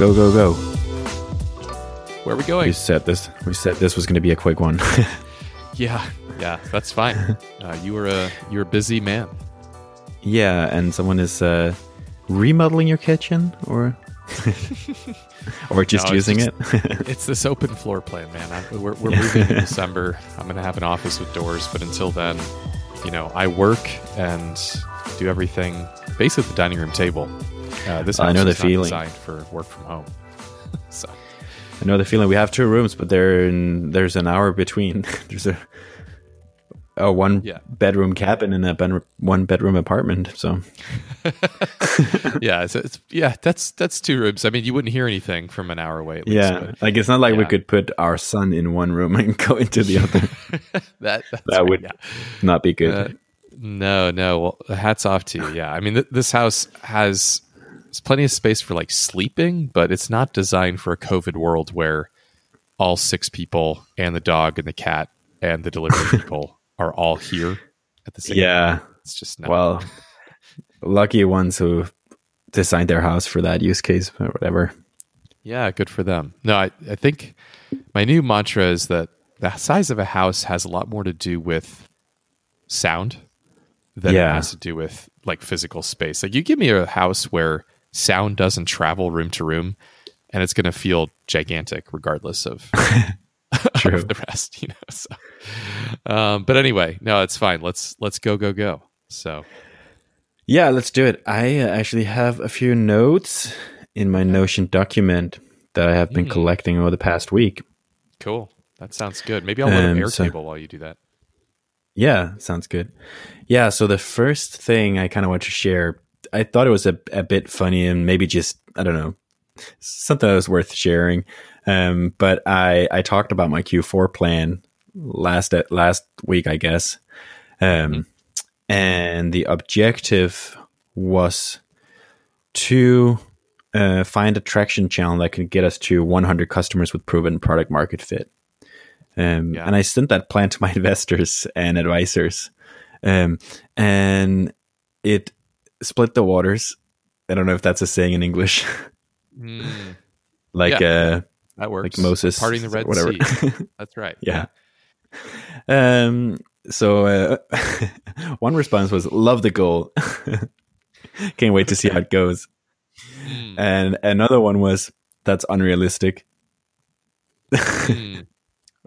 go go go. Where are we going? We said this. We said this was going to be a quick one. yeah, yeah, that's fine. Uh, you were a you're a busy man. yeah, and someone is uh, remodeling your kitchen, or or just No, using just- it. It's this open floor plan, man. I, we're we're moving in December. I'm gonna have an office with doors, but until then, you know, I work and do everything basically at the dining room table. Uh, this house I know the feeling. for work from home. so I know the feeling. We have two rooms, but there there's an hour between. there's a a one Yeah. bedroom cabin in a ben- one bedroom apartment. So yeah, it's, it's yeah, that's that's two rooms. I mean, you wouldn't hear anything from an hour away. Least, yeah, but like it's not like we could put our son in one room and go into the other. that that's that right, would yeah. not be good. Uh, no, no. Well, hats off to you. Yeah, I mean, th- this house has there's plenty of space for like sleeping, but it's not designed for a COVID world where all six people and the dog and the cat and the delivery people are all here at the same. Time. Yeah. it's just not. Well, lucky ones who designed their house for that use case or whatever. Yeah, good for them. No, I, I think my new mantra is that the size of a house has a lot more to do with sound than it has to do with like physical space. Like you give me a house where sound doesn't travel room to room and it's going to feel gigantic regardless of, True. of the rest, you know. So um, but anyway, no, it's fine. Let's let's go go go. So Yeah, let's do it. I uh, actually have a few notes in my Notion document that I have been Mm. collecting over the past week. cool. That sounds good. Maybe I'll let an Um, so- Airtable while you do that. Yeah, sounds good. Yeah, so the first thing I kind of want to share, I thought it was a, a bit funny and maybe just, I don't know, something that was worth sharing. Um, but I, I talked about my Q4 plan last, last week, I guess. Um, and the objective was to uh, find a traction channel that can get us to 100 customers with proven product market fit. Um, Yeah. And I sent that plan to my investors and advisors. Um, and it split the waters. I don't know if that's a saying in English. Mm, like, uh, that works. like Moses, parting the Red whatever. Sea. That's right. yeah. Um, so, uh, one response was, love the goal. Can't wait to see how it goes. Mm, And another one was, that's unrealistic. mm.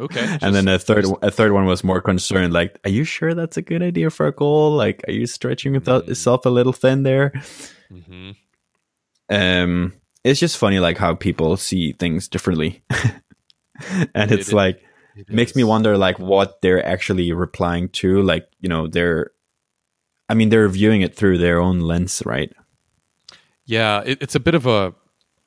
Okay. and then a third just- a third one was more concerned like are you sure that's a good idea for a goal like are you stretching yourself- Mm. yourself a little thin there Mhm. um it's just funny like how people see things differently and It it's is. like It makes me wonder like what they're actually replying to like you know they're i mean they're viewing it through their own lens right Yeah, it, it's a bit of a.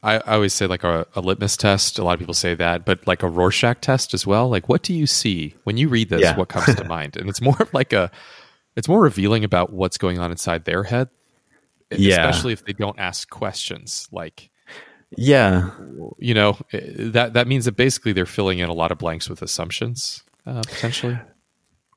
I, I always say like a, a litmus test. A lot of people say that, but like a Rorschach test as well. Like, what do you see when you read this? Yeah. What comes to mind? And it's more of like a. It's more revealing about what's going on inside their head. Yeah. Especially if they don't ask questions. Like, yeah you know, eh, that that means that basically they're filling in a lot of blanks with assumptions, uh, potentially.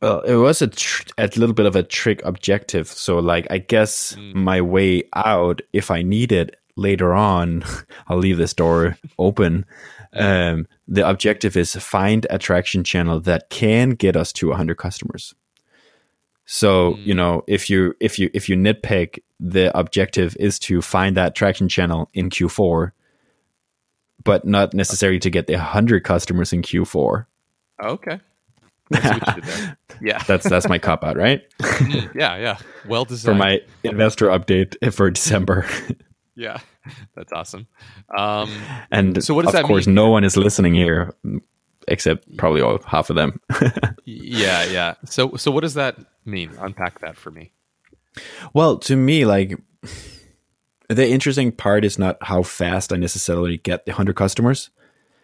Well, it was a, tr- a little bit of a trick objective. So, like, I guess my way out, if I need it later on, I'll leave this door open. Um, the objective is find a traction channel that can get us to 100 customers. So, you know, if you if you if you nitpick, the objective is to find that traction channel in Q4, but not necessarily to get the 100 customers in Q4. Okay. That's what you did there. Yeah. That's that's my cop out, right? Yeah. Yeah. Well designed for my investor update for December. Yeah. That's awesome. Um, and So what does of that course, mean? no one is listening here except probably all half of them. Yeah, yeah. So so what does that mean? Unpack that for me. well, to me, like the interesting part is not how fast I necessarily get the hundred customers.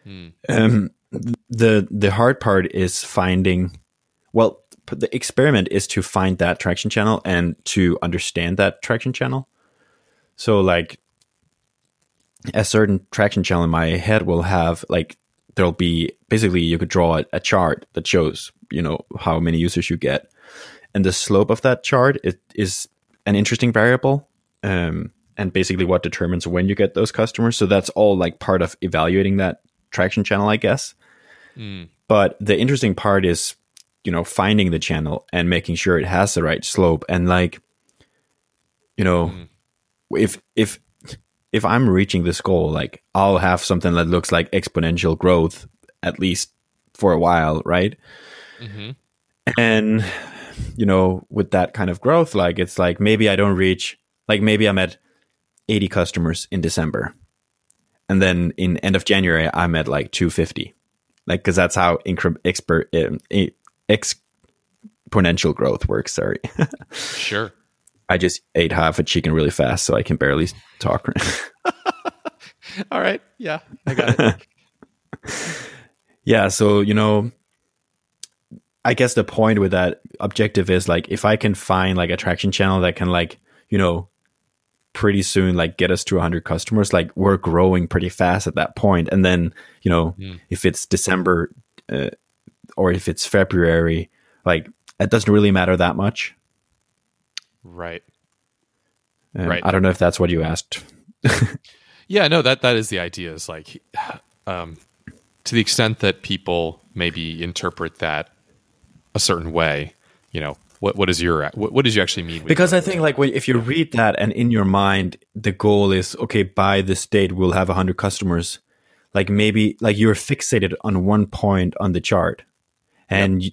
Hmm. Um, the the hard part is finding. Well, the experiment is to find that traction channel and to understand that traction channel. So, like, a certain traction channel in my head will have like there'll be basically you could draw a, a chart that shows you know how many users you get, and the slope of that chart is, is an interesting variable. Um, and basically what determines when you get those customers. So that's all like part of evaluating that traction channel, I guess. Mm. But the interesting part is, you know, finding the channel and making sure it has the right slope. And like, you know, Mm. if if if I'm reaching this goal, like I'll have something that looks like exponential growth at least for a while, right? hmm And you know, with that kind of growth, like it's like maybe I don't reach like maybe I'm at 80 customers in December. And then in end of January I'm at like 250. Like cuz that's how incre- expert um, e- exponential growth works, sorry. Sure. I just ate half a chicken really fast so I can barely talk. All right. Yeah, I got it. yeah, so you know I guess the point with that objective is like if I can find like a traction channel that can like, you know, pretty soon like get us to 100 customers, like we're growing pretty fast at that point. point and then, you know, Mm. if it's December uh, or if it's February, like it doesn't really matter that much. Right. Um, Right. I don't know if that's what you asked. Yeah, no, that that is the idea. Is like, um, to the extent that people maybe interpret that a certain way, you know, what what is your what, what did you actually mean? Because I think like when, if you read that and in your mind the goal is okay by this date we'll have 100 customers like maybe like you're fixated on one point on the chart and you,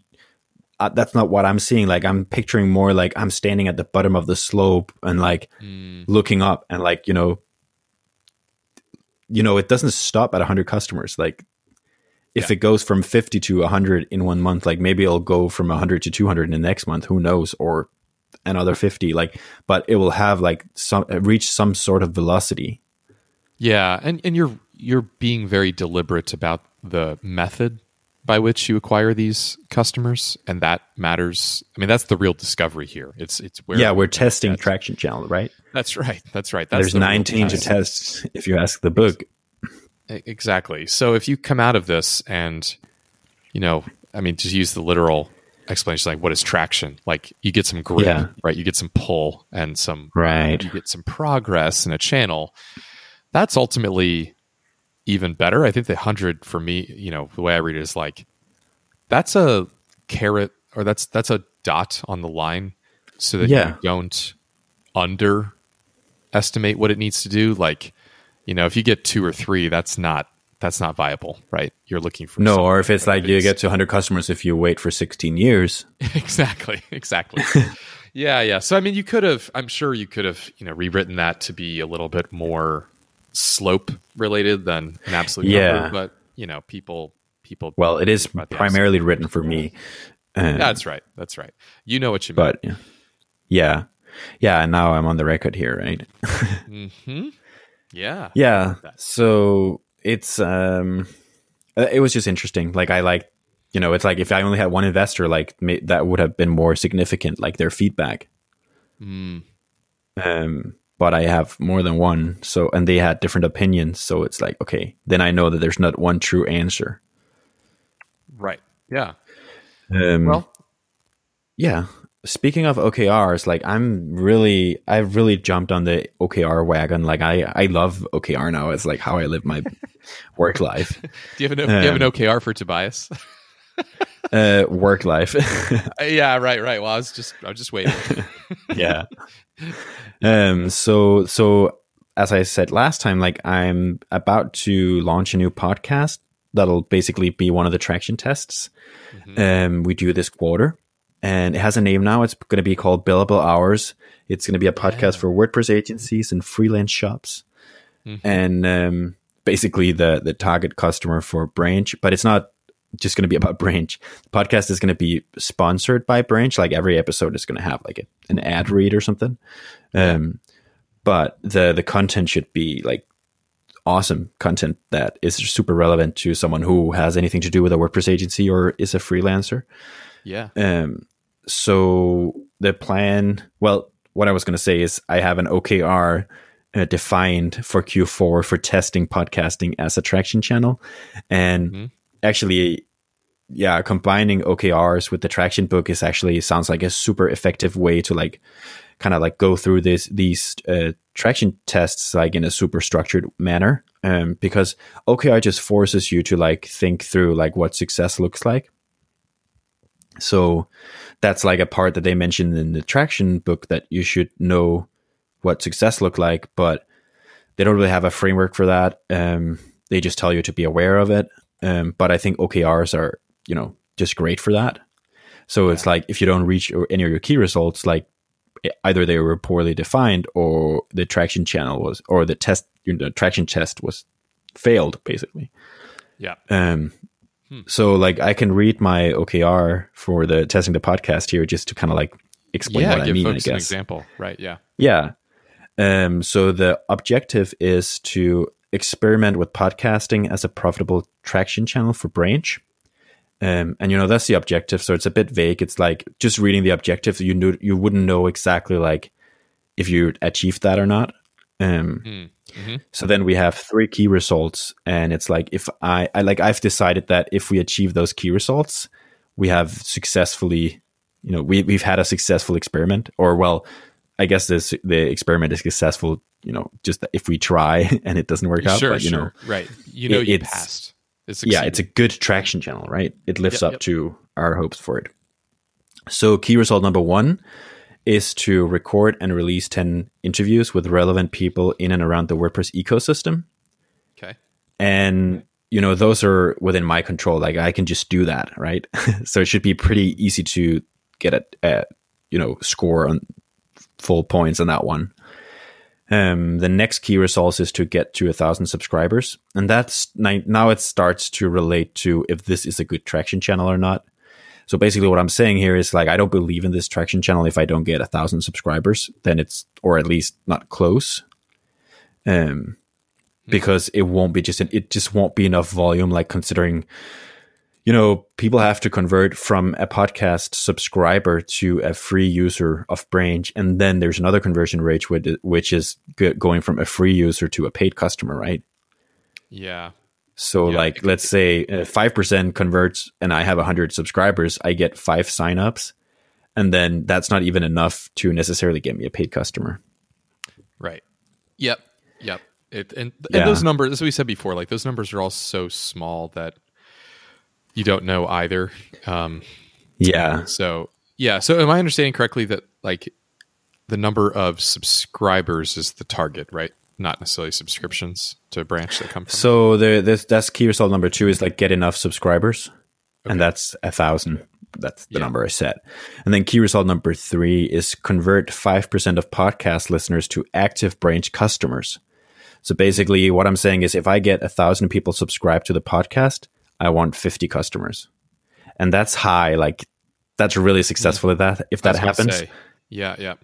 uh, that's not what I'm seeing. Like I'm picturing more like I'm standing at the bottom of the slope and like Mm, looking up and like you know you know it doesn't stop at 100 customers. Like if Yeah. it goes from 50 to 100 in one month like maybe it'll go from 100 to 200 in the next month. Who knows? Or another 50 like but it will have like some reach some sort of velocity. Yeah, and and you're you're being very deliberate about the method by which you acquire these customers, and that matters. I mean, that's the real discovery here. It's it's where yeah we're testing that's- traction channel right That's right. That's right. That's there's the real 19 to test. if you ask the book Exactly. So if you come out of this and, you know, I mean, to use the literal explanation, like what is traction? Like you get some grip, Yeah. right? You get some pull and some, right you get some progress in a channel. That's ultimately even better. I think the hundred for me, you know, the way I read it is like that's a carrot or that's that's a dot on the line so that Yeah. you don't underestimate what it needs to do. Like, you know, if you get two or three, that's not that's not viable, right? You're looking for no or if it's like you get to 100 customers if you wait for 16 years exactly, exactly. yeah, yeah. So I mean, you could have. I'm sure you could have, you know, rewritten that to be a little bit more slope related than an absolute Yeah. number. But you know, people, people. well it is primarily written for me that's right. That's right. You know what you mean. but yeah. yeah yeah and now i'm on the record here right hmm Yeah. yeah so it's um uh, it was just interesting like i like you know it's like if i only had one investor like that would have been more significant like their feedback Mm, um but i have more than one so and they had different opinions so it's like okay then i know that there's not one true answer right. Yeah. um Well. yeah speaking of okrs like i'm really i've really jumped on the okr wagon like i i love okr now it's like how i live my work life Do you have an Do you have an Um, OKR for Tobias? uh work life Uh, yeah. Right. Right. Well, I was just I was just waiting. yeah um so so as i said last time like i'm about to launch a new podcast that'll basically be one of the traction tests Mhm. um we do this quarter and it has a name now it's going to be called billable hours it's going to be a podcast Yeah. for wordpress agencies and freelance shops Mhm. and um basically the the target customer for branch but it's not just going to be about branch the podcast is going to be sponsored by branch like every episode is going to have like a, an ad read or something um but the the content should be like awesome content that is super relevant to someone who has anything to do with a WordPress agency or is a freelancer. Yeah. Um, so the plan, well, what I was going to say is I have an OKR uh, defined for Q4 for testing podcasting as a traction channel, and Mhm. Actually, yeah, combining OKRs with the traction book is actually sounds like a super effective way to like kind of like go through this these uh, traction tests like in a super structured manner. Um, because OKR just forces you to like think through like what success looks like. So that's like a part that they mentioned in the traction book that you should know what success look like, but they don't really have a framework for that. Um, they just tell you to be aware of it. Um, but I think OKRs are, you know, just great for that. So yeah. it's like if you don't reach any of your key results, like either they were poorly defined or the traction channel was, or the test, the traction test was failed, basically. Yeah. Um. Hmm. So like I can read my OKR for the testing the podcast here, just to kind of like explain yeah, what I mean. I guess. An example, right? Yeah. Yeah. Um. So the objective is to experiment with podcasting as a profitable traction channel for Branch. Um, and you know that's the objective, so it's a bit vague. It's like just reading the objective, you knew you wouldn't know exactly like if you achieved that or not. Um, mm, mm-hmm. So then we have three key results, and it's like if I, I like I've decided that if we achieve those key results, we have successfully, you know, we we've had a successful experiment, or well, I guess this the experiment is successful. You know, just if we try and it doesn't work out, sure, but, you sure. know, right? You know, it, you passed it's yeah, it's a good traction channel, right? It lives yep, up yep. to our hopes for it. So, key result number one is to record and release 10 interviews with relevant people in and around the WordPress ecosystem. Okay. And, you know, those are within my control. Like, I can just do that, right? so, it should be pretty easy to get a, a you know, score on full points on that one. Um, the next key result is to get to a thousand subscribers, and that's now it starts to relate to if this is a good traction channel or not. So basically, what I'm saying here is like I don't believe in this traction channel if I don't get a thousand subscribers, then it's or at least not close. Um, because it won't be just an, it just won't be enough volume. Like considering you know, people have to convert from a podcast subscriber to a free user of Branch. And then there's another conversion rate, which is going from a free user to a paid customer, right? Yeah. So, yeah, like, let's say 5% uh, converts and I have 100 subscribers, I get five signups. And then that's not even enough to necessarily get me a paid customer. Right. Yep. Yep. It, and, and those numbers, as we said before, like those numbers are all so small that you don't know either. Um, yeah. So yeah. So am I understanding correctly that like the number of subscribers is the target, right? Not necessarily subscriptions to a branch that come from. So the this that's key result number two is like get enough subscribers, okay. and that's a thousand. That's the yeah. number I set. And then key result number three is convert five percent of podcast listeners to active branch customers. So basically, what I'm saying is, if I get a thousand people subscribe to the podcast, I want 50 customers. And that's high. Like that's really successful at that. If that happens. Yeah, yeah.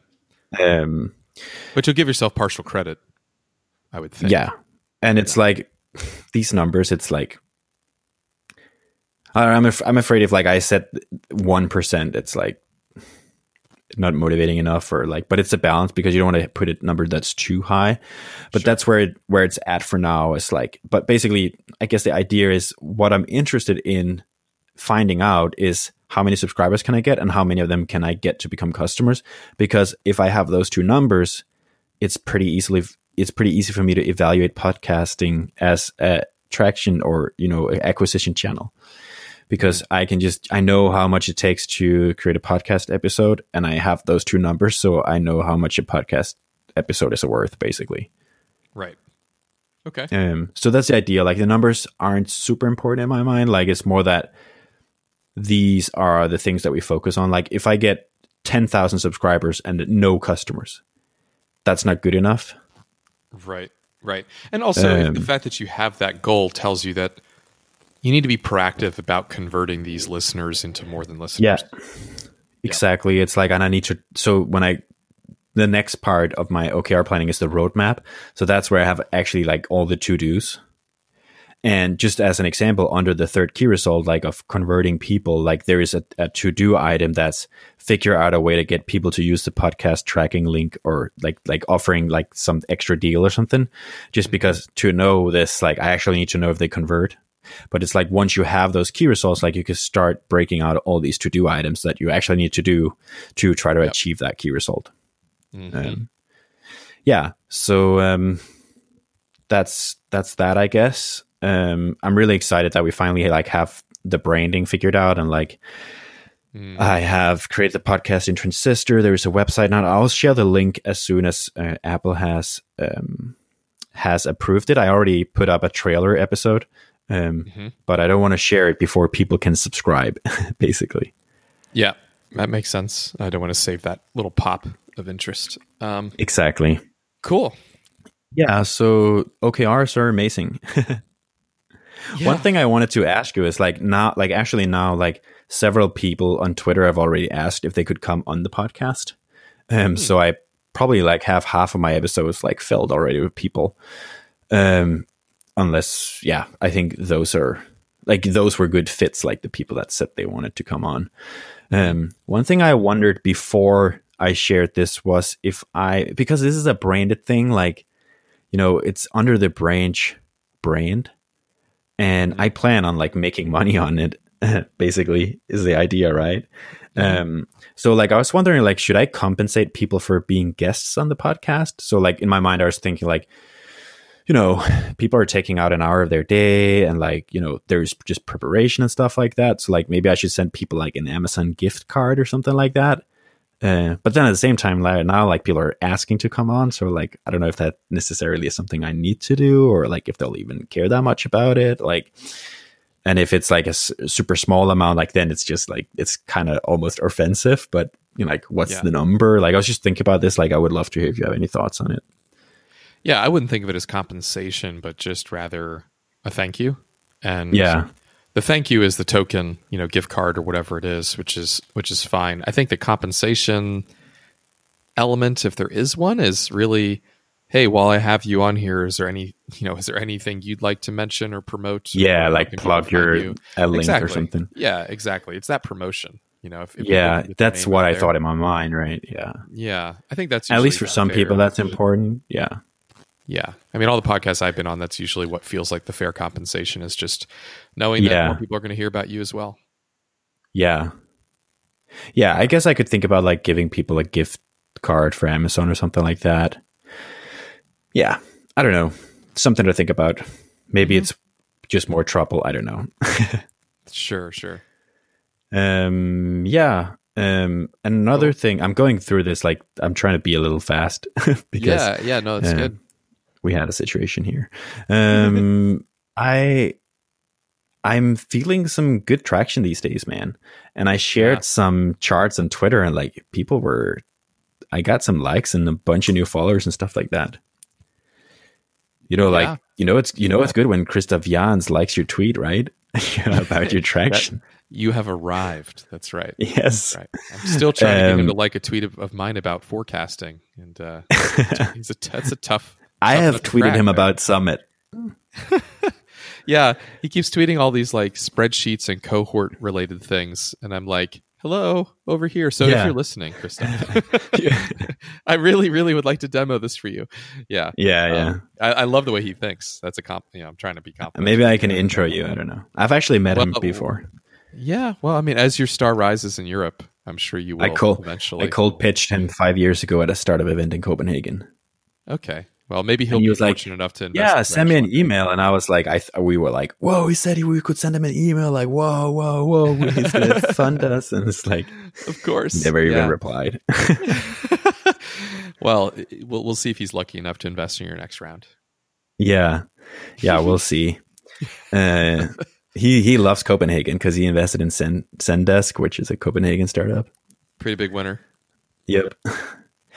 Um, but you'll give yourself partial credit, I would think. Yeah. And it's yeah. like these numbers, it's like, I'm, af- I'm afraid if like I said 1%, it's like not motivating enough or like but it's a balance because you don't want to put a number that's too high. But sure. that's where it where it's at for now is like but basically i guess the idea is what i'm interested in finding out is how many subscribers can i get and how many of them can i get to become customers? Because if i have those two numbers it's pretty easily it's pretty easy for me to evaluate podcasting as a traction or you know acquisition channel because I can just I know how much it takes to create a podcast episode, and I have those two numbers, so I know how much a podcast episode is worth, basically. Right. Okay. Um. So that's the idea. Like the numbers aren't super important in my mind. Like it's more that these are the things that we focus on. Like if I get ten thousand subscribers and no customers, that's not good enough. Right. Right. And also um, the fact that you have that goal tells you that you need to be proactive about converting these listeners into more than listeners. Yeah, exactly. Yeah. It's like, and I need to. So when I, the next part of my OKR planning is the roadmap. So that's where I have actually like all the to dos. And just as an example, under the third key result, like of converting people, like there is a, a to do item that's figure out a way to get people to use the podcast tracking link or like like offering like some extra deal or something. Just mm-hmm. because to know this, like I actually need to know if they convert but it's like once you have those key results, like you can start breaking out all these to do items that you actually need to do to try to Yep. achieve that key result. Mhm. Um, yeah, so um, that's that's that, I guess. Um, I'm really excited that we finally like have the branding figured out and like Mm. I have created the podcast in Transistor. There is a website now. I'll share the link as soon as uh, Apple has um, has approved it. I already put up a trailer episode, um, Mhm. but I don't want to share it before people can subscribe. Basically, yeah, that makes sense. I don't want to save that little pop of interest. Um, exactly. cool. Yeah. So OKRs are amazing. Yeah. One thing I wanted to ask you is like now, like actually now, like several people on Twitter have already asked if they could come on the podcast. Um, so I probably like have half of my episodes like filled already with people. Um, unless, yeah, I think those are like those were good fits, like the people that said they wanted to come on. Um, one thing I wondered before I shared this was if I because this is a branded thing, like you know, it's under the branch brand and I plan on like making money on it. basically, is the idea, right? Um, so like I was wondering, like, should I compensate people for being guests on the podcast? So like in my mind, I was thinking like, you know, people are taking out an hour of their day, and like you know, there's just preparation and stuff like that. So like maybe I should send people like an Amazon gift card or something like that. Uh, but then at the same time, like now, like people are asking to come on, so like I don't know if that necessarily is something I need to do, or like if they'll even care that much about it. Like, and if it's like a s- super small amount, like then it's just like it's kind of almost offensive. But you know, like, what's Yeah. the number? Like, I was just thinking about this. Like, I would love to hear if you have any thoughts on it. Yeah, I wouldn't think of it as compensation, but just rather a thank you. And Yeah, the thank you is the token, you know, gift card or whatever it is, which is which is fine. I think the compensation element, if there is one, is really, hey, while I have you on here, is there any, you know, is there anything you'd like to mention or promote? yeah, Or like plug your you? a link exactly. or something. Yeah, exactly. It's that promotion. You know, if, if Yeah, can get their that's what I there. thought in my mind, right? Yeah, Yeah, I think that's at least for some fair. people, that's important. Yeah, Yeah. I mean, all the podcasts I've been on, that's usually what feels like the fair compensation is just knowing that more people are going to hear about you as well. yeah, yeah. I guess I could think about like giving people a gift card for Amazon or something like that. Yeah, I don't know, something to think about. Maybe Mm-hmm. it's just more trouble. I don't know. Sure, sure. Um, yeah. Um, another thing, I'm going through this like I'm trying to be a little fast because yeah, yeah, no, that's uh, good. We had a situation here. Um, I I'm feeling some good traction these days, man. And I shared Yeah. some charts on Twitter, and like people were, I got some likes and a bunch of new followers and stuff like that. You know, like Yeah. you know, it's you know, it's good when Christoph Janz likes your tweet, right? About your traction. You have arrived. That's right. yes. Right. I'm still trying to get him Um, to like a tweet of, of mine about forecasting, and uh, he's a that's a tough. I have tweeted crack him about Summit. Yeah, he keeps tweeting all these like spreadsheets and cohort related things, and I'm like, "Hello, over here." So if you're listening, Christoph, I really, really would like to demo this for you. Yeah, Yeah, yeah. Um, I, I love the way he thinks. That's a comp. You know, I'm trying to be confident. Maybe I can intro you. I don't know. I've actually met him before. Yeah, well, I mean, as your star rises in Europe, I'm sure you will I cold, eventually. I cold pitched him five years ago at a startup event in Copenhagen. Okay, well, maybe he'll he be was like, fortunate enough to invest. Yeah, send me an email, and I was like, I th- we were like, whoa, he said he, we could send him an email, like, whoa, whoa, whoa, he's gonna fund us, and it's like Of course, never even yeah. replied. well, we'll we'll see if he's lucky enough to invest in your next round. yeah, yeah, we'll see. Uh, he he loves Copenhagen because he invested in Zen, Zendesk, which is a Copenhagen startup. Pretty big winner. Yep.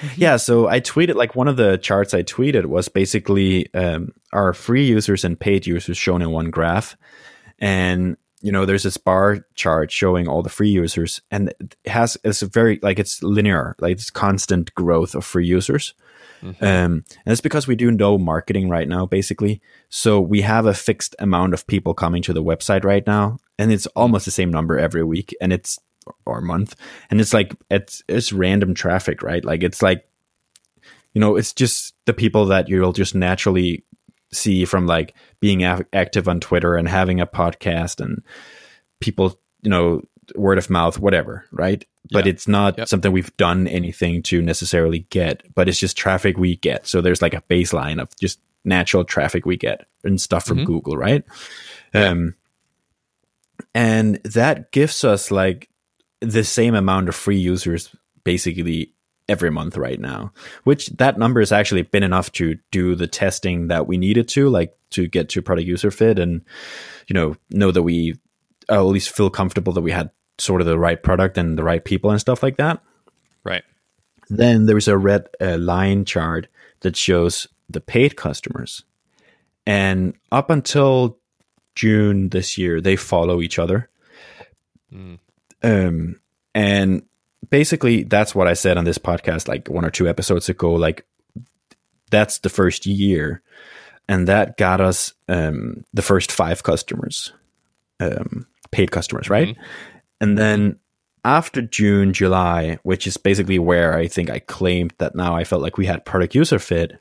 yeah, so I tweeted like one of the charts I tweeted was basically um, our free users and paid users shown in one graph, and you know there's this bar chart showing all the free users, and it has it's a very like it's linear, like it's constant growth of free users. Um, and it's because we do no marketing right now, basically. So we have a fixed amount of people coming to the website right now, and it's almost the same number every week, and it's or month, and it's like it's it's random traffic, right? Like it's like, you know, it's just the people that you'll just naturally see from like being a- active on Twitter and having a podcast and people, you know, word of mouth, whatever, right? But Yeah. it's not Yep. something we've done anything to necessarily get, but it's just traffic we get. So there's like a baseline of just natural traffic we get and stuff from Mhm. Google, right? Um, and that gives us like the same amount of free users basically every month right now which that number has actually been enough to do the testing that we needed to like to get to product user fit and you know know that we uh, at least feel comfortable that we had sort of the right product and the right people and stuff like that Right. then there's a red uh, line chart that shows the paid customers and up until june this year they follow each other Mm. Um, and basically, that's what I said on this podcast, like one or two episodes ago. Like, that's the first year, and that got us um, the first five customers, um, paid customers, right? And then after June, July, which is basically where I think I claimed that now I felt like we had product user fit,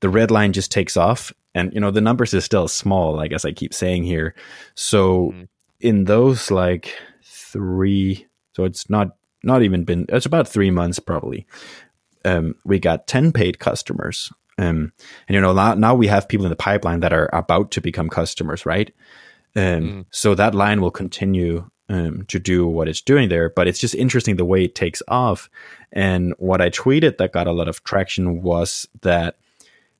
the red line just takes off. And, you know, the numbers is still small, I guess I keep saying here. So Mhm. in those like three, so it's not, not even been, it's about three months probably. Um, we got 10 paid customers. Um, and, you know, now, now we have people in the pipeline that are about to become customers, right? Um, Mm. So that line will continue um, to do what it's doing there. But it's just interesting the way it takes off. And what I tweeted that got a lot of traction was that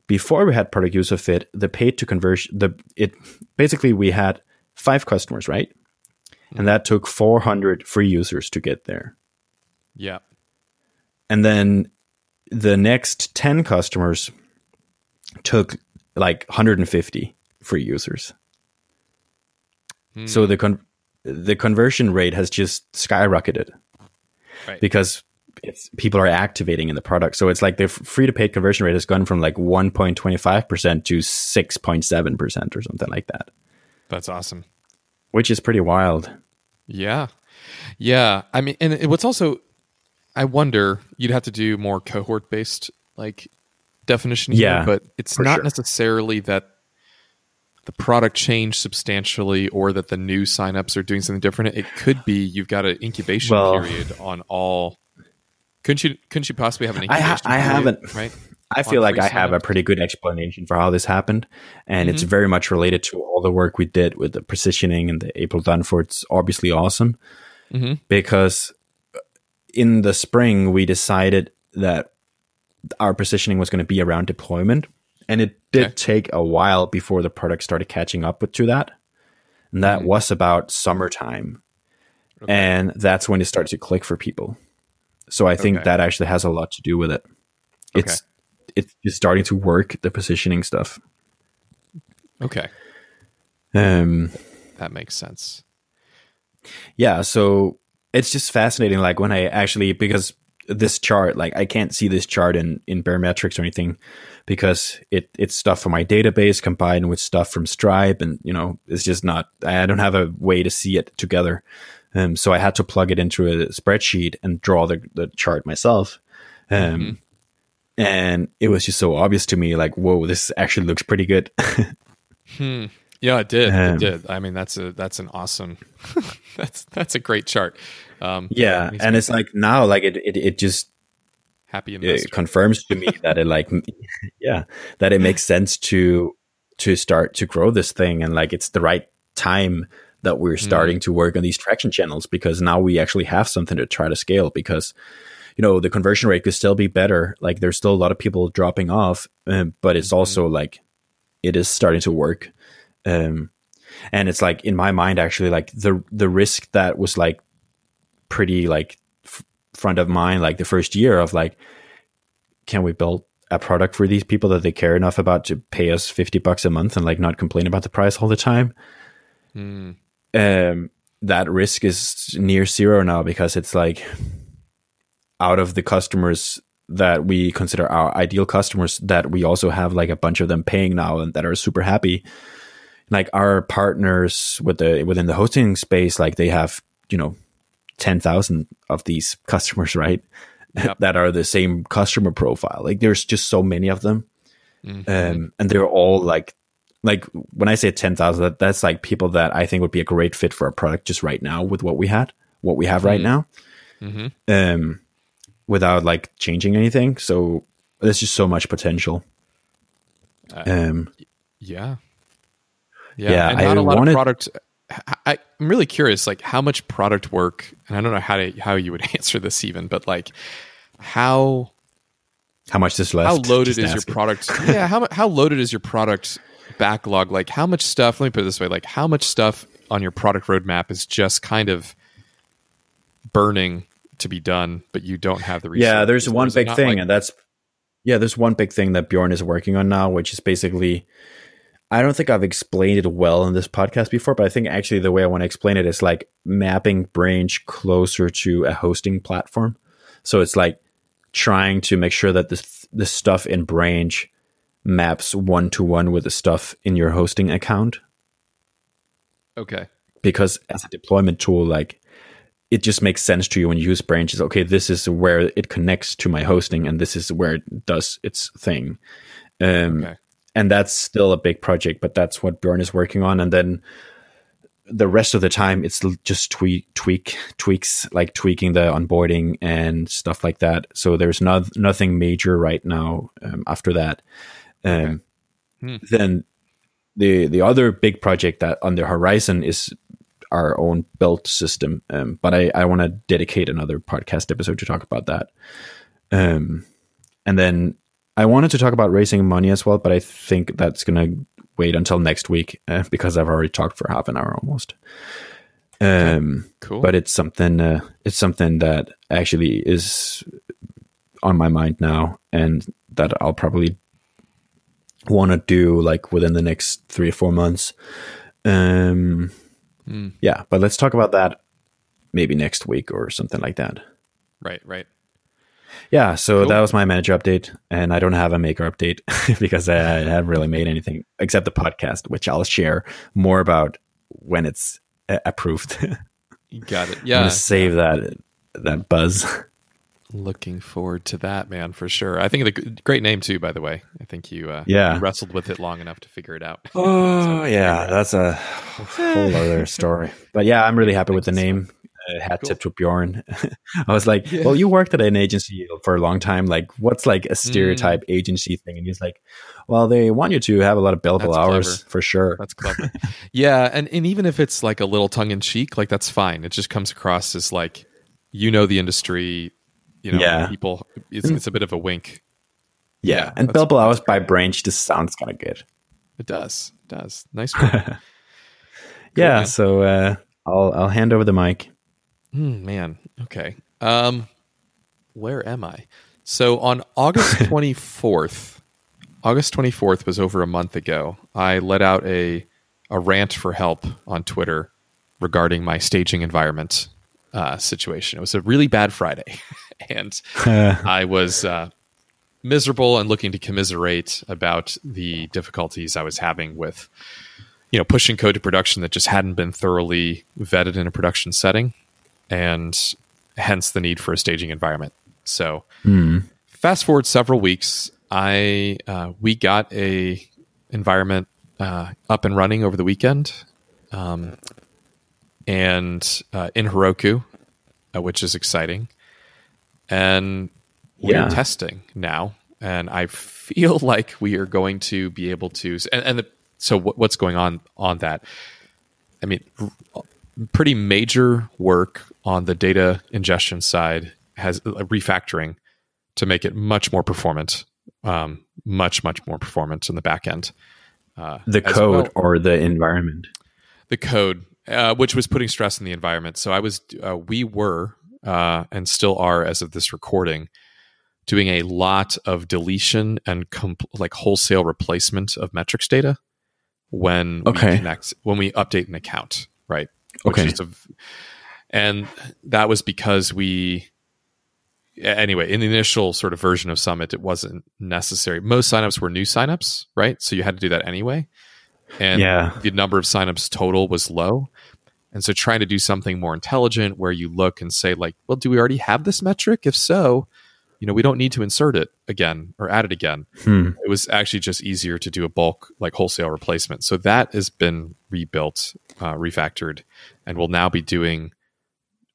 before we had product user fit, the paid to conversion, the it basically we had five customers, right? And that took 400 free users to get there. Yeah. And then the next 10 customers took like 150 free users. Hmm. So the con- the conversion rate has just skyrocketed Right. because it's, people are activating in the product. So it's like the free to paid conversion rate has gone from like 1.25% to 6.7% or something like that, That's awesome. Which is pretty wild. Yeah. Yeah. I mean, and it- what's also, I wonder, you'd have to do more cohort based like definition here, but it's not sure. necessarily that the product changed substantially or that the new signups are doing something different. It could be you've got an incubation Well- period on all. Couldn't you? Couldn't you possibly have an I ha- incubation? I period, haven't. right. I feel like I have a pretty good explanation for how this happened. And it's very much related to all the work we did with the positioning and the April Dunford. It's obviously awesome Mhm. because uh, in the spring, we decided that our positioning was going to be around deployment. And it did Okay. take a while before the product started catching up with, to that. And that was about summertime. Okay. And that's when it started to click for people. So I think Okay. that actually has a lot to do with it. It's it's just starting to work the positioning stuff. Okay, Um, that makes sense. yeah, so it's just fascinating. Like when I actually because this chart, like I can't see this chart in in Baremetrics or anything because it it's stuff from my database combined with stuff from Stripe, and you know it's just not. I don't have a way to see it together. Um, so I had to plug it into a spreadsheet and draw the the chart myself. Um, and it was just so obvious to me, like, whoa, this actually looks pretty good. Hmm. Yeah, it did. Um, it did. I mean, that's a that's an awesome. that's that's a great chart. Um, yeah, and it's like now, like it, it, it just happy investor. it confirms to me that it like yeah that it makes sense to to start to grow this thing and like it's the right time that we're starting to work on these traction channels because now we actually have something to try to scale because you know the conversion rate could still be better. Like there's still a lot of people dropping off um, but it's also like it is starting to work. Um and it's like in my mind actually like the the risk that was like pretty like f- front of mind like the first year of like can we build a product for these people that they care enough about to pay us 50 bucks a month and like not complain about the price all the time? Hmm. um that risk is near zero now because it's like out of the customers that we consider our ideal customers that we also have like a bunch of them paying now and that are super happy. Like our partners with the within the hosting space like they have you know 10,000 of these customers right? Yep. that are the same customer profile. Like there's just so many of them. Mhm. um, and they're all like like when I say 10,000, that, that's like people that I think would be a great fit for a product just right now with what we had, what we have right now, hmm um, without like changing anything. So there's just so much potential. Uh, Um, Yeah. Yeah. Yeah, and not I a lot wanted- of product. I, I'm really curious, like how much product work, and I don't know how to how you would answer this even, but like how how much is left? how loaded Just is your asking. product? yeah, how how loaded is your product backlog? Like how much stuff? Let me put it this way: like how much stuff on your product roadmap is just kind of burning to be done, but you don't have the resources? Yeah, there's one big thing, like- and that's yeah, there's one big thing that Bjorn is working on now, which is basically I don't think I've explained it well in this podcast before, but I think actually the way I want to explain it is like mapping Branch closer to a hosting platform. So it's like trying to make sure that this the stuff in Branch maps one to one with the stuff in your hosting account okay. because as a deployment tool, like it just makes sense to you when you use branches. Okay, this is where it connects to my hosting, and this is where it does its thing. Um, Okay. And that's still a big project, but that's what Bjorn is working on. And then the rest of the time, it's just tweak, tweak, tweaks, like tweaking the onboarding and stuff like that. So there's no, nothing major right now. Um, after that, um, Hmm. then the the other big project that on the horizon is our own built system. Um, but I, I want to dedicate another podcast episode to talk about that. Um, and then I wanted to talk about raising money as well, but I think that's going to wait until next week uh, because I've already talked for half an hour almost. Um, Cool. but it's something uh, it's something that actually is on my mind now and that I'll probably want to do like within the next three or four months. Um, Mm. yeah, but let's talk about that maybe next week or something like that. right. Right. Yeah, so Cool. that was my manager update, and I don't have a maker update because I haven't really made anything except the podcast, which I'll share more about when it's approved. You got it. Yeah, I'm Yeah. gonna save that that buzz. Looking forward to that, man, for sure. I think the great name too. By the way, I think you uh, Yeah. you wrestled with it long enough to figure it out. Oh yeah, that's a whole other story. But yeah, I'm really happy with the name. Uh, hat Cool. tip to Bjorn. I was like, well, you worked at an agency for a long time. Like, what's like a stereotype agency thing? And he's like, well, they want you to have a lot of billable hours for sure. That's clever. yeah, and and even if it's like a little tongue in cheek, like that's fine. It just comes across as like you know the industry. You know, Yeah. people. It's it's a bit of a wink. yeah, yeah, and Bill hours by branch just sounds kind of good. It does. It does. Nice one. yeah, man. so uh, I'll I'll hand over the mic. Hmm, man. Okay. Um, where am I? So on August 24th, August 24th was over a month ago. I let out a a rant for help on Twitter regarding my staging environment uh, situation. It was a really bad Friday, and I was uh, miserable and looking to commiserate about the difficulties I was having with, you know, pushing code to production that just hadn't been thoroughly vetted in a production setting, and hence the need for a staging environment. So, fast forward several weeks, I uh, we got a environment uh, up and running over the weekend, um, and uh, in Heroku, uh, which is exciting, and we're Yeah. testing now, and I feel like we are going to be able to. And, and the, so, what, what's going on on that? I mean, r- pretty major work on the data ingestion side has uh, refactoring to make it much more performant, um, much much more performant in the back end. Uh, The code well- or the environment. the code, uh, which was putting stress in the environment. So I was, uh, we were, uh, and still are as of this recording, doing a lot of deletion and comp- like wholesale replacement of metrics data when Okay. we connect when we update an account, right? Okay. a- and that was because we anyway in the initial sort of version of summit it wasn't necessary most signups were new signups right so you had to do that anyway and Yeah. the number of signups total was low and so trying to do something more intelligent where you look and say like well do we already have this metric if so you know, we don't need to insert it again or add it again. Hmm. It was actually just easier to do a bulk, like wholesale replacement. So that has been rebuilt, uh, refactored, and we'll now be doing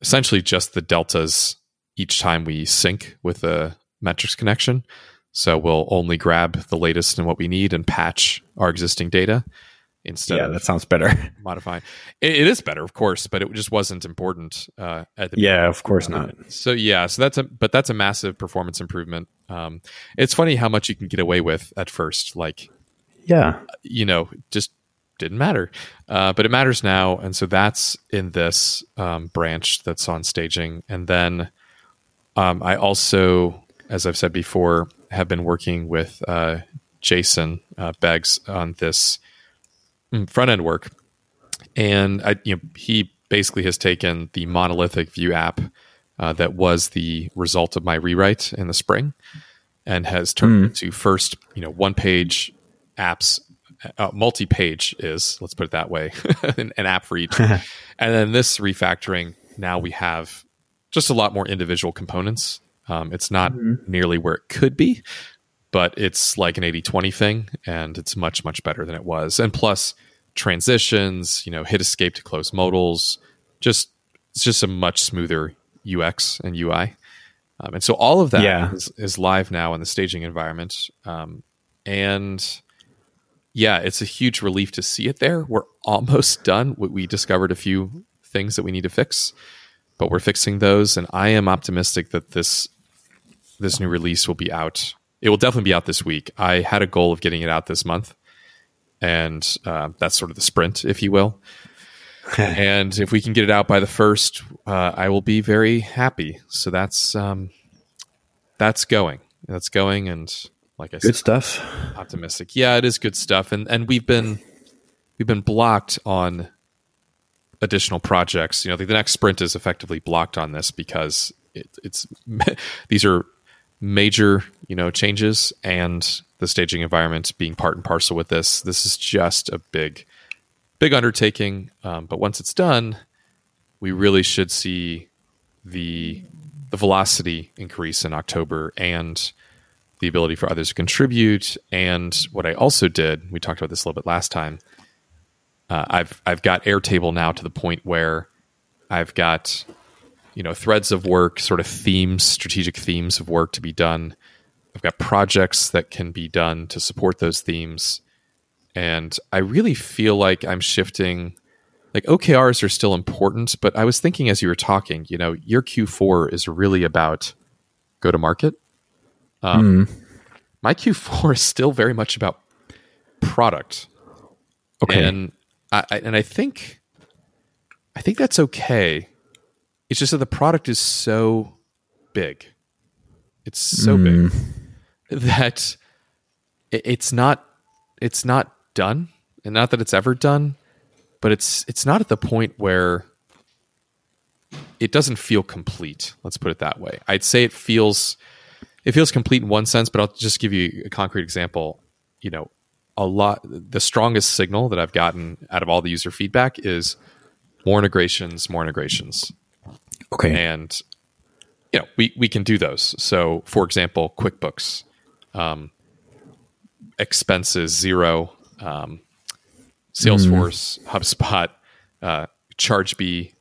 essentially just the deltas each time we sync with a metrics connection. So we'll only grab the latest and what we need and patch our existing data instead Yeah, of that sounds better. modifying. It, it is better, of course, but it just wasn't important uh, at the yeah, of course not. so yeah, so that's a but that's a massive performance improvement. Um, it's funny how much you can get away with at first, like Yeah. you know, just didn't matter, uh, but it matters now, and so that's in this um, branch that's on staging, and then um, I also, as I've said before, have been working with uh, Jason uh, Beggs on this front end work, and I, you know, he basically has taken the monolithic Vue app uh, that was the result of my rewrite in the spring, and has turned it into first, you know, one page apps. Uh, multi-page is let's put it that way an, an app for each. And then this refactoring now we have just a lot more individual components. Um, it's not nearly where it could be but it's like an 80-20 thing and it's much much better than it was. And plus transitions you know hit escape to close modals just it's just a much smoother ux and ui um, and so all of that Yeah. is, is live now in the staging environment. Um, and yeah it's a huge relief to see it there. We're almost done. We, we discovered a few things that we need to fix but we're fixing those. And i am optimistic that this this new release will be out. It will definitely be out this week. I had a goal of getting it out this month and uh, that's sort of the sprint if you will and if we can get it out by the first uh, i will be very happy so that's um, that's going that's going and like i Good said good stuff. optimistic. Yeah, it is good stuff, and and we've been we've been blocked on additional projects. You know, the, the next sprint is effectively blocked on this because it, it's these are major you know changes, and the staging environment being part and parcel with this. This is just a big big undertaking, um, but once it's done, we really should see the the velocity increase in October and the ability for others to contribute. And what I also did, we talked about this a little bit last time. Uh, I've I've got Airtable now to the point where I've got you know threads of work, sort of themes, strategic themes of work to be done. I've got projects that can be done to support those themes, and I really feel like I'm shifting. Like OKRs are still important, but I was thinking as you were talking, you know, your Q4 is really about go to market um, my Q4 is still very much about product. Okay. And I, I and I think I think that's okay. It's just that the product is so big. It's so hmm. big that it's not it's not done. And not that it's ever done, but it's it's not at the point where it doesn't feel complete. Let's put it that way. I'd say it feels it feels complete in one sense, but I'll just give you a concrete example. You know, a lot the strongest signal that I've gotten out of all the user feedback is more integrations, more integrations. Okay. And you know, we we can do those. So, for example, QuickBooks, um, expenses Xero, um, Salesforce, HubSpot, uh, ChargeBee,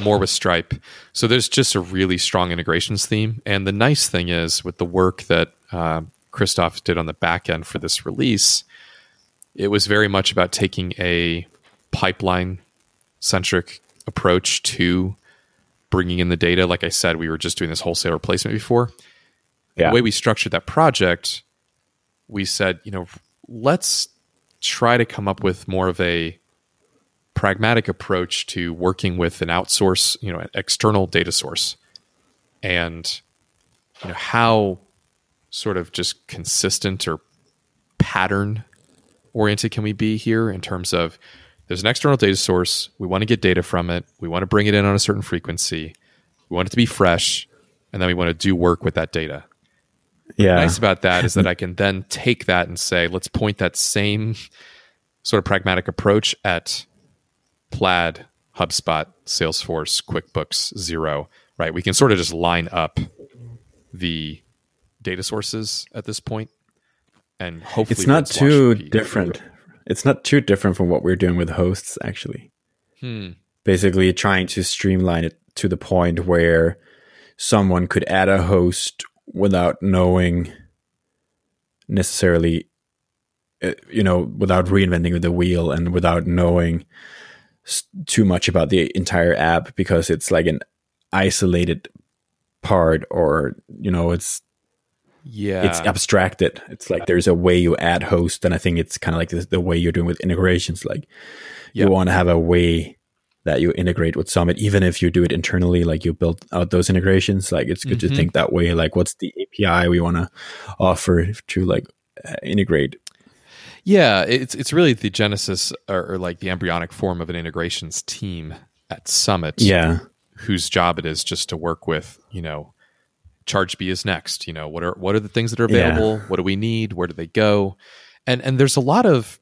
more with Stripe. So there's just a really strong integrations theme. And the nice thing is with the work that uh, Christoph did on the back end for this release, it was very much about taking a pipeline centric approach to bringing in the data. Like I said, we were just doing this wholesale replacement before. Yeah. The way we structured that project, we said, you know, let's try to come up with more of a pragmatic approach to working with an outsource, you know, an external data source, and you know how sort of just consistent or pattern oriented can we be here in terms of there's an external data source, we want to get data from it, we want to bring it in on a certain frequency, we want it to be fresh, and then we want to do work with that data yeah. nice about that is that I can then take that and say, let's point that same sort of pragmatic approach at Plaid, HubSpot, Salesforce, QuickBooks, Xero, right? We can sort of just line up the data sources at this point, and hopefully it's not too different. It's not too different from what we're doing with hosts, actually. Hmm. Basically, trying to streamline it to the point where someone could add a host without knowing necessarily, uh, you know, without reinventing the wheel and without knowing too much about the entire app because it's like an isolated part or, you know, it's Yeah, it's abstracted. It's like there's a way you add host, and I think it's kind of like the, the way you're doing with integrations. Like Yeah. you want to have a way that you integrate with Summit, even if you do it internally, like you build out those integrations. Like it's good Mhm. to think that way. Like what's the API we want to offer to like uh, integrate? Yeah, it's it's really the genesis or, or like the embryonic form of an integrations team at Summit. Yeah, whose job it is just to work with you know ChargeBee is next. You know what are what are the things that are Yeah. available? What do we need? Where do they go? And and there's a lot of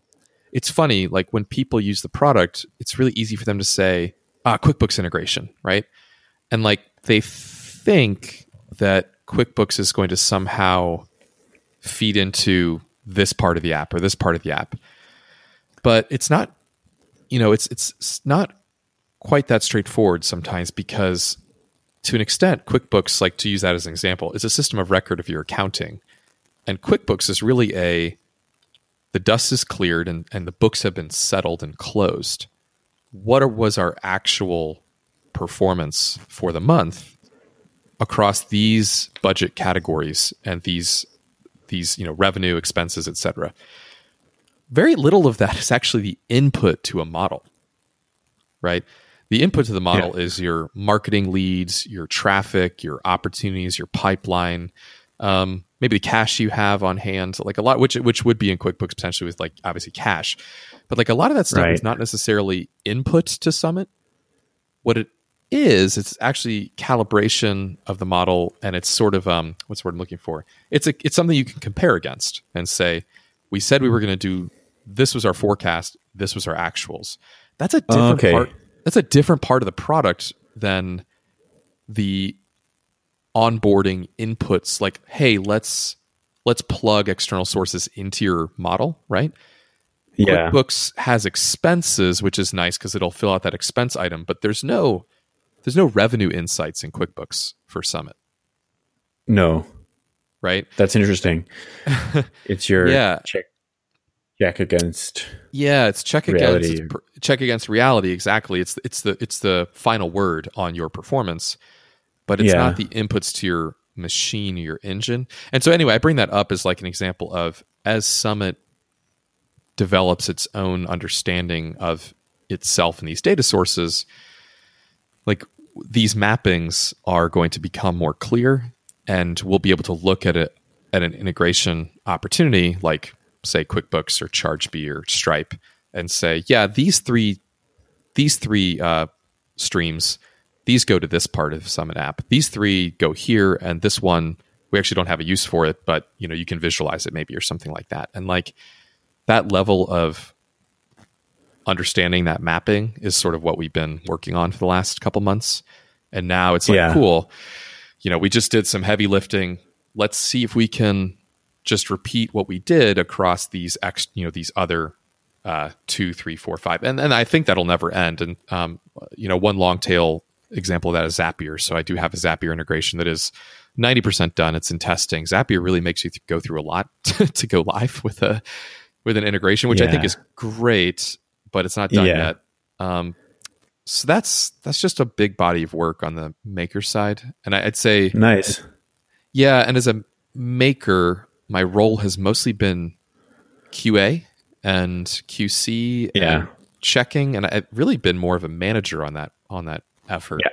it's funny like when people use the product, it's really easy for them to say ah QuickBooks integration, right? And like they think that QuickBooks is going to somehow feed into this part of the app or this part of the app. But it's not you know, it's, it's not quite that straightforward sometimes because to an extent quickbooks like to use that as an example is a system of record of your accounting. And quickbooks is really a the dust is cleared and, and the books have been settled and closed. What was our actual performance for the month across these budget categories and these these you know revenue expenses etc very little of that is actually the input to a model right the input to the model is your marketing leads your traffic your opportunities your pipeline um, maybe the cash you have on hand like a lot which which would be in quickbooks potentially with like obviously cash. But like a lot of that stuff Right. is not necessarily input to summit. What it is it's actually calibration of the model and it's sort of um what's the word i'm looking for? It's a it's something you can compare against and say we said we were going to do this was our forecast this was our actuals. That's a different Okay. part that's a different part of the product than the onboarding inputs like hey let's let's plug external sources into your model right yeah, QuickBooks has expenses, which is nice because it'll fill out that expense item, but there's no there's no revenue insights in QuickBooks for Summit, no, right? that's interesting. it's your Yeah. check check against Yeah, it's check Reality. against per- check against reality. Exactly. It's it's the it's the final word on your performance, but it's Yeah. not the inputs to your machine or your engine. And so anyway, I bring that up as like an example of as Summit develops its own understanding of itself and these data sources, like these mappings are going to become more clear and we'll be able to look at it at an integration opportunity like say QuickBooks or ChargeBee or Stripe and say, yeah, these three these three uh, streams, these go to this part of Summit app. These three go here, and this one we actually don't have a use for it, but you know you can visualize it maybe or something like that. And like that level of understanding that mapping is sort of what we've been working on for the last couple months. And now it's like Yeah. cool. You know, we just did some heavy lifting. Let's see if we can just repeat what we did across these ex, you know, these other uh, two, three, four, five, and and I think that'll never end. And um, you know, one long tail example of that is Zapier. So I do have a Zapier integration that is ninety percent done. It's in testing. Zapier really makes you th- go through a lot to go live with a with an integration, which I think is great, but it's not done Yeah. yet. Um, so that's that's just a big body of work on the maker side, and I, I'd say nice. yeah, and as a maker, my role has mostly been QA and QC Yeah. and checking, and I've really been more of a manager on that on that effort. Yeah.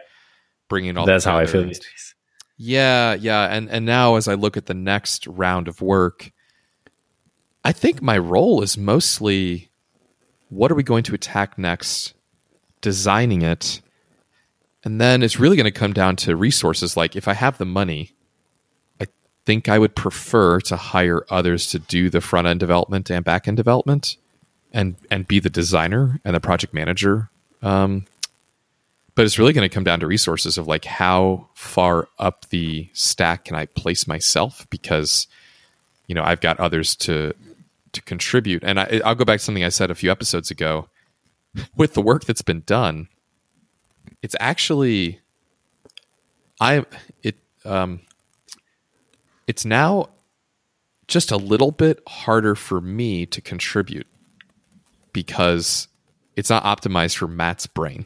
Bringing all That's how I feel these days. Yeah, yeah, and and now as I look at the next round of work, I think my role is mostly what are we going to attack next, designing it, and then it's really going to come down to resources. Like if I have the money, think I would prefer to hire others to do the front end development and back end development, and and be the designer and the project manager um, but it's really going to come down to resources of like how far up the stack can I place myself because you know I've got others to to contribute. And I, I'll go back to something I said a few episodes ago. With the work that's been done, it's actually I it um it's now just a little bit harder for me to contribute because it's not optimized for Matt's brain,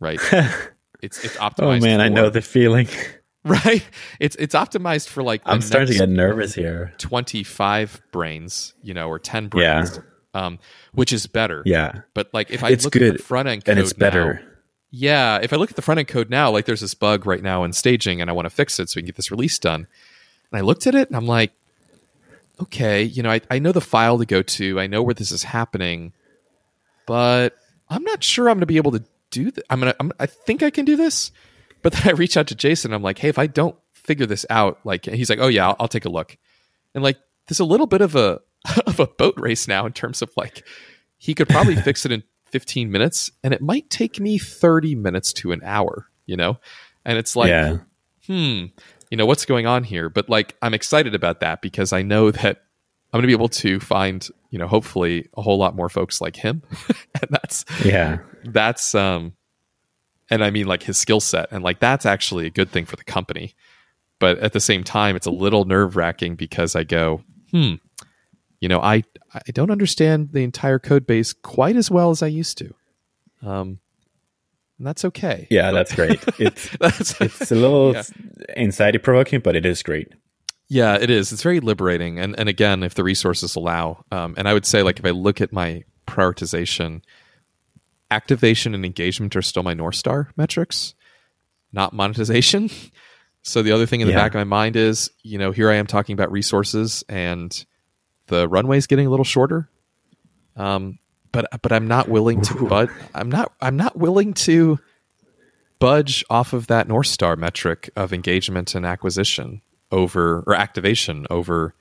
right? it's it's optimized. Oh man, I know the feeling. right? It's it's optimized for like I'm starting to get nervous here. 25 brains, you know, or 10 brains, um, which is better. Yeah, But like if I It's look at good, the front end code and it's better. now- yeah, if I look at the front end code now, like there's this bug right now in staging, and I want to fix it so we can get this release done. And I looked at it, and I'm like, okay, you know, I, I know the file to go to, I know where this is happening, but I'm not sure I'm going to be able to do that. I'm gonna, I'm, think I can do this, but then I reach out to Jason. I'm like, hey, if I don't figure this out, like, he's like, oh yeah, I'll, I'll take a look. And like, there's a little bit of a of a boat race now in terms of like, he could probably fix it in 15 minutes, and it might take me 30 minutes to an hour. You know, and it's like, yeah, hmm, you know, what's going on here? But like, I'm excited about that because I know that I'm going to be able to find, you know, hopefully a whole lot more folks like him. and that's, yeah, that's, um, and I mean like his skill set. And like, that's actually a good thing for the company. But at the same time, it's a little nerve wracking because I go, hmm, you know, I, I don't understand the entire code base quite as well as I used to. Um, and that's okay. yeah. But- That's great. It's that's it's a little Yeah. anxiety provoking, but it is great. Yeah, it is. It's very liberating, and and again, if the resources allow, um, and I would say like if I look at my prioritization, activation and engagement are still my north star metrics, not monetization. So the other thing in the Yeah. back of my mind is, you know, here I am talking about resources, and the runway is getting a little shorter. Um, but but I'm not willing to but I'm not I'm not willing to budge off of that north star metric of engagement and acquisition over or activation over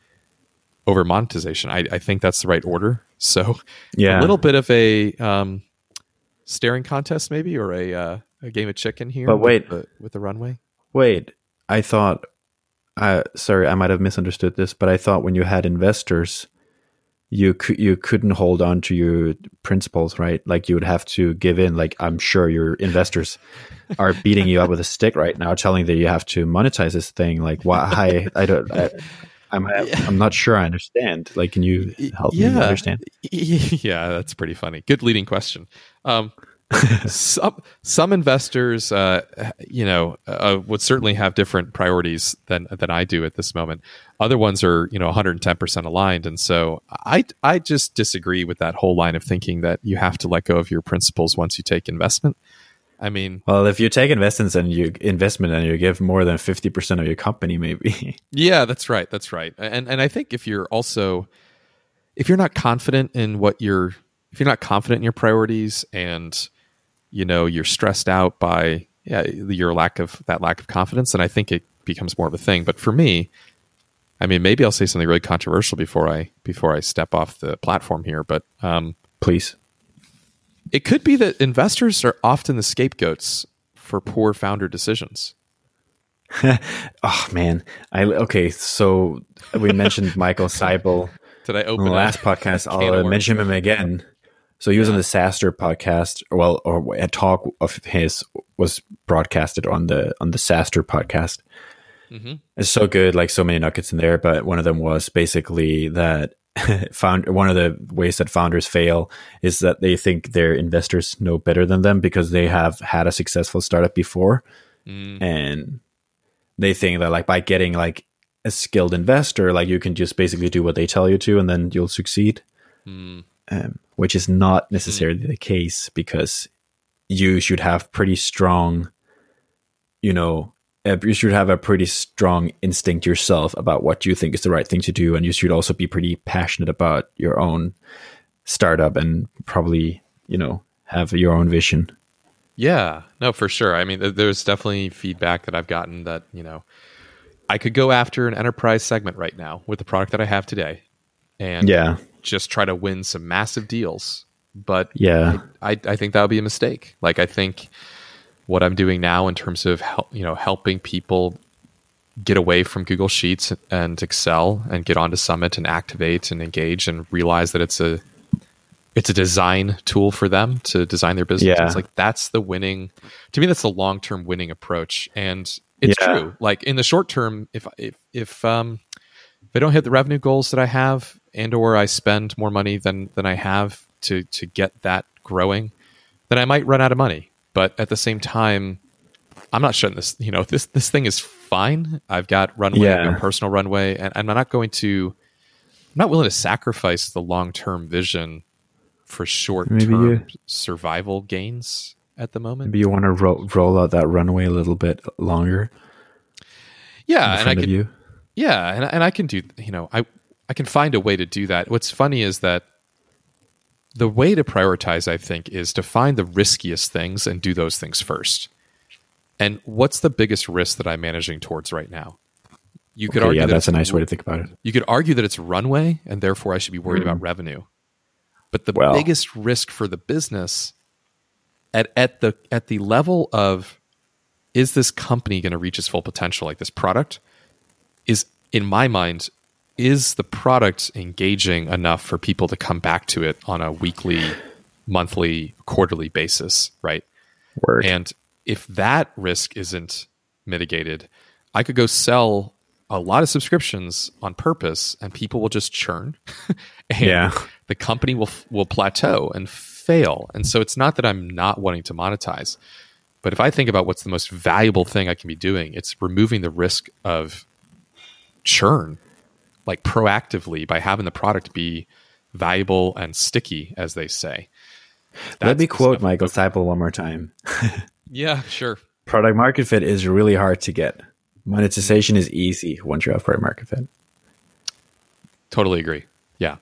over monetization. I, I think that's the right order. So Yeah, a little bit of a um, staring contest maybe or a uh, a game of chicken here. But with wait. the, with the runway. Wait, I thought. Uh, sorry, I might have misunderstood this, but I thought when you had investors, you cou- you couldn't hold on to your principles, right? Like you would have to give in. Like I'm sure your investors are beating you up with a stick right now, telling that you have to monetize this thing. Like why? I don't. I, I'm I'm not sure I understand. Like, can you help me understand? Yeah, that's pretty funny. Good leading question. Um, some some investors, uh, you know, uh, would certainly have different priorities than than I do at this moment. Other ones are, you know, 110 percent aligned, and so I I just disagree with that whole line of thinking that you have to let go of your principles once you take investment. I mean, Well, if you take investments and you investment and you give more than fifty percent of your company, maybe. Yeah, that's right. That's right. And and I think if you're also if you're not confident in what you're if you're not confident in your priorities and you know you're stressed out by yeah, your lack of that lack of confidence, and I think it becomes more of a thing. But for me, I mean, maybe I'll say something really controversial before I before I step off the platform here, but um, Please. it could be that investors are often the scapegoats for poor founder decisions. Oh man, I okay. So we mentioned Michael Seibel Did I open the last podcast. I'll mention him again. So he was on the SaaStr podcast, well, or a talk of his was broadcasted on the on the SaaStr podcast. Mhm. It's so good, like so many nuggets in there. But one of them was basically that found one of the ways that founders fail is that they think their investors know better than them because they have had a successful startup before Mm, and they think that like by getting like a skilled investor like you can just basically do what they tell you to and then you'll succeed mm, um, which is not necessarily the case because you should have pretty strong you know you should have a pretty strong instinct yourself about what you think is the right thing to do. And you should also be pretty passionate about your own startup and probably you know have your own vision. Yeah, no, for sure. I mean, th- there's definitely feedback that I've gotten that, you know, I could go after an enterprise segment right now with the product that I have today. And yeah just try to win some massive deals. But yeah I, I think that would be a mistake. Like, I think what I'm doing now in terms of help, you know helping people get away from Google Sheets and Excel and get onto Summit and activate and engage and realize that it's a it's a design tool for them to design their business. Yeah. It's like that's the winning to me that's the long-term winning approach and it's Yeah. true. Like in the short term if if if um if I don't hit the revenue goals that I have and or I spend more money than than I have to to get that growing, then I might run out of money. But at the same time, I'm not shutting this. You know, this this thing is fine. I've got runway, I've Yeah. got personal runway, and I'm not going to. I'm not willing to sacrifice the long term vision for short term survival gains at the moment. Maybe you want to ro- roll out that runway a little bit longer yeah, and I could you. Yeah, and and I can do you know I I can find a way to do that. What's funny is that the way to prioritize, I think, is to find the riskiest things and do those things first. And what's the biggest risk that I'm managing towards right now? You could Okay, argue yeah, that that's a nice way to think about it. You could argue that it's runway, and therefore I should be worried about hmm. revenue. But the Well- biggest risk for the business at at the at the level of is this company going to reach its full potential? Like this product is, in my mind, is the product engaging enough for people to come back to it on a weekly, monthly, quarterly basis, right? Word. And if that risk isn't mitigated, I could go sell a lot of subscriptions on purpose and people will just churn. and Yeah. the company will will plateau and fail. And so it's not that I'm not wanting to monetize, but if I think about what's the most valuable thing I can be doing, it's removing the risk of churn like proactively by having the product be valuable and sticky as they say. Let me quote Michael Seibel one more time. Yeah, sure. Product market fit is really hard to get. Monetization is easy once you have product market fit. Totally agree. Yeah.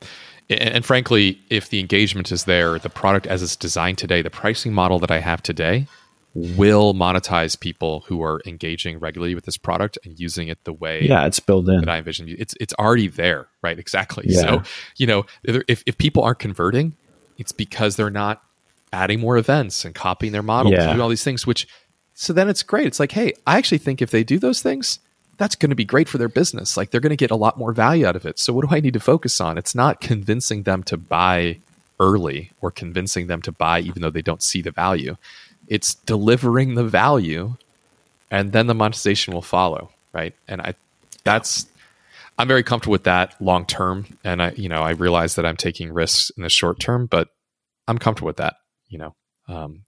And, and frankly, if the engagement is there, the product as it's designed today, the pricing model that I have today will monetize people who are engaging regularly with this product and using it the way Yeah, it's built in. that I envision. It's it's already there, right? Exactly. Yeah. So, you know, if if people aren't converting, it's because they're not adding more events and copying their models Yeah. and doing all these things, which so then it's great. It's like, hey, I actually think if they do those things, that's going to be great for their business. Like they're going to get a lot more value out of it. So what do I need to focus on? It's not convincing them to buy early or convincing them to buy even though they don't see the value. It's delivering the value and then the monetization will follow, right? And I that's I'm very comfortable with that long term and I you know, I realize that I'm taking risks in the short term, but I'm comfortable with that, you know. Um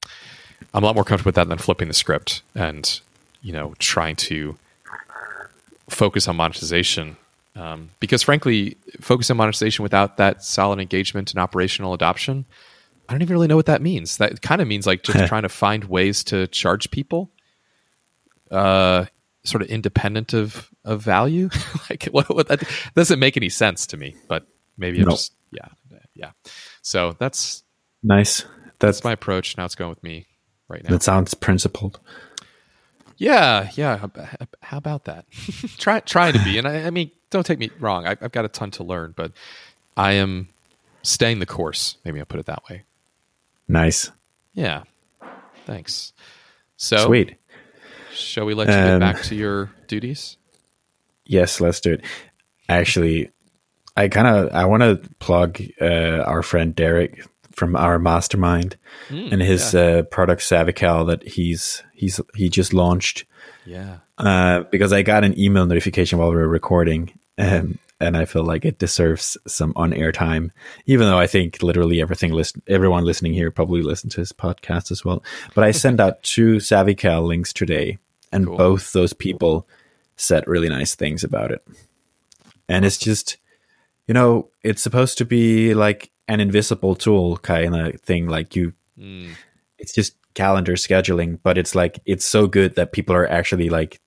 I'm a lot more comfortable with that than flipping the script and, you know, trying to focus on monetization. Um, because frankly, focus on monetization without that solid engagement and operational adoption, I don't even really know what that means. That kind of means like just trying to find ways to charge people, uh, sort of independent of of value. like what, what that doesn't make any sense to me. But maybe I'm No. just yeah yeah. So that's Nice. That's that's my approach. Now it's going with me right now. that sounds principled. Yeah, yeah. How How about that? try trying to be, and I, I mean, don't take me wrong. I, I've got a ton to learn, but I am staying the course. Maybe I'll put it that way. Nice. Yeah. Thanks. So, Sweet. shall we let you get Um, back to your duties? Yes, let's do it. Actually, I kind of I want to plug uh, our friend Derek from our mastermind Mm, and his uh, product SavvyCal that he's he's he just launched yeah. uh, because I got an email notification while we were recording, um, and I feel like it deserves some on air time. Even though I think literally everything listen, everyone listening here probably listened to his podcast as well. But I sent out two SavvyCal links today, and Cool. both those people said really nice things about it. And it's just, you know, it's supposed to be like an invisible tool kind of thing. Like you Mm, it's just calendar scheduling, but it's like it's so good that people are actually like,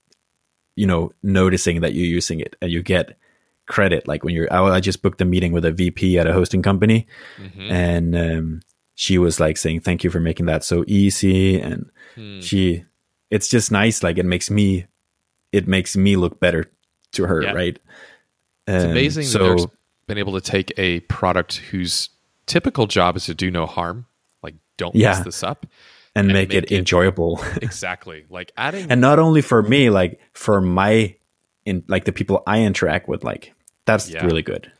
you know, noticing that you're using it and you get credit. Like when you're, I, I just booked a meeting with a VP at a hosting company, mhm, and um, she was like saying, "Thank you for making that so easy," and mm. she, it's just nice. Like it makes me, it makes me look better to her, Yeah. right? It's Um, amazing So that been able to take a product whose typical job is to do no harm, like don't Yeah. mess this up, and, make, make it, it- enjoyable. exactly. Like adding and not only for me, like for my in like the people I interact with, like that's Yeah. really good.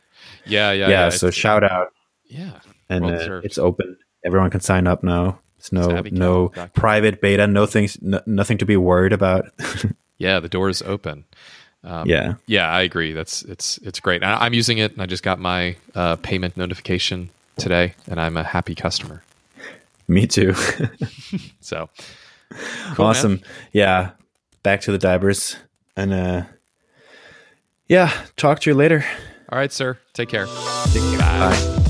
yeah, yeah, Yeah. yeah. so shout out, yeah. and uh, it's open. Everyone can sign up now. It's no no private beta, no things, no, nothing to be worried about. Yeah, the door is open. Um, yeah, Yeah, I agree. That's it's it's great. I, I'm using it, and I just got my uh, payment notification today, and I'm a happy customer. me too. So cool, man. awesome. Yeah, back to the divers, and uh, yeah, talk to you later. All right, sir. Take care. Bye.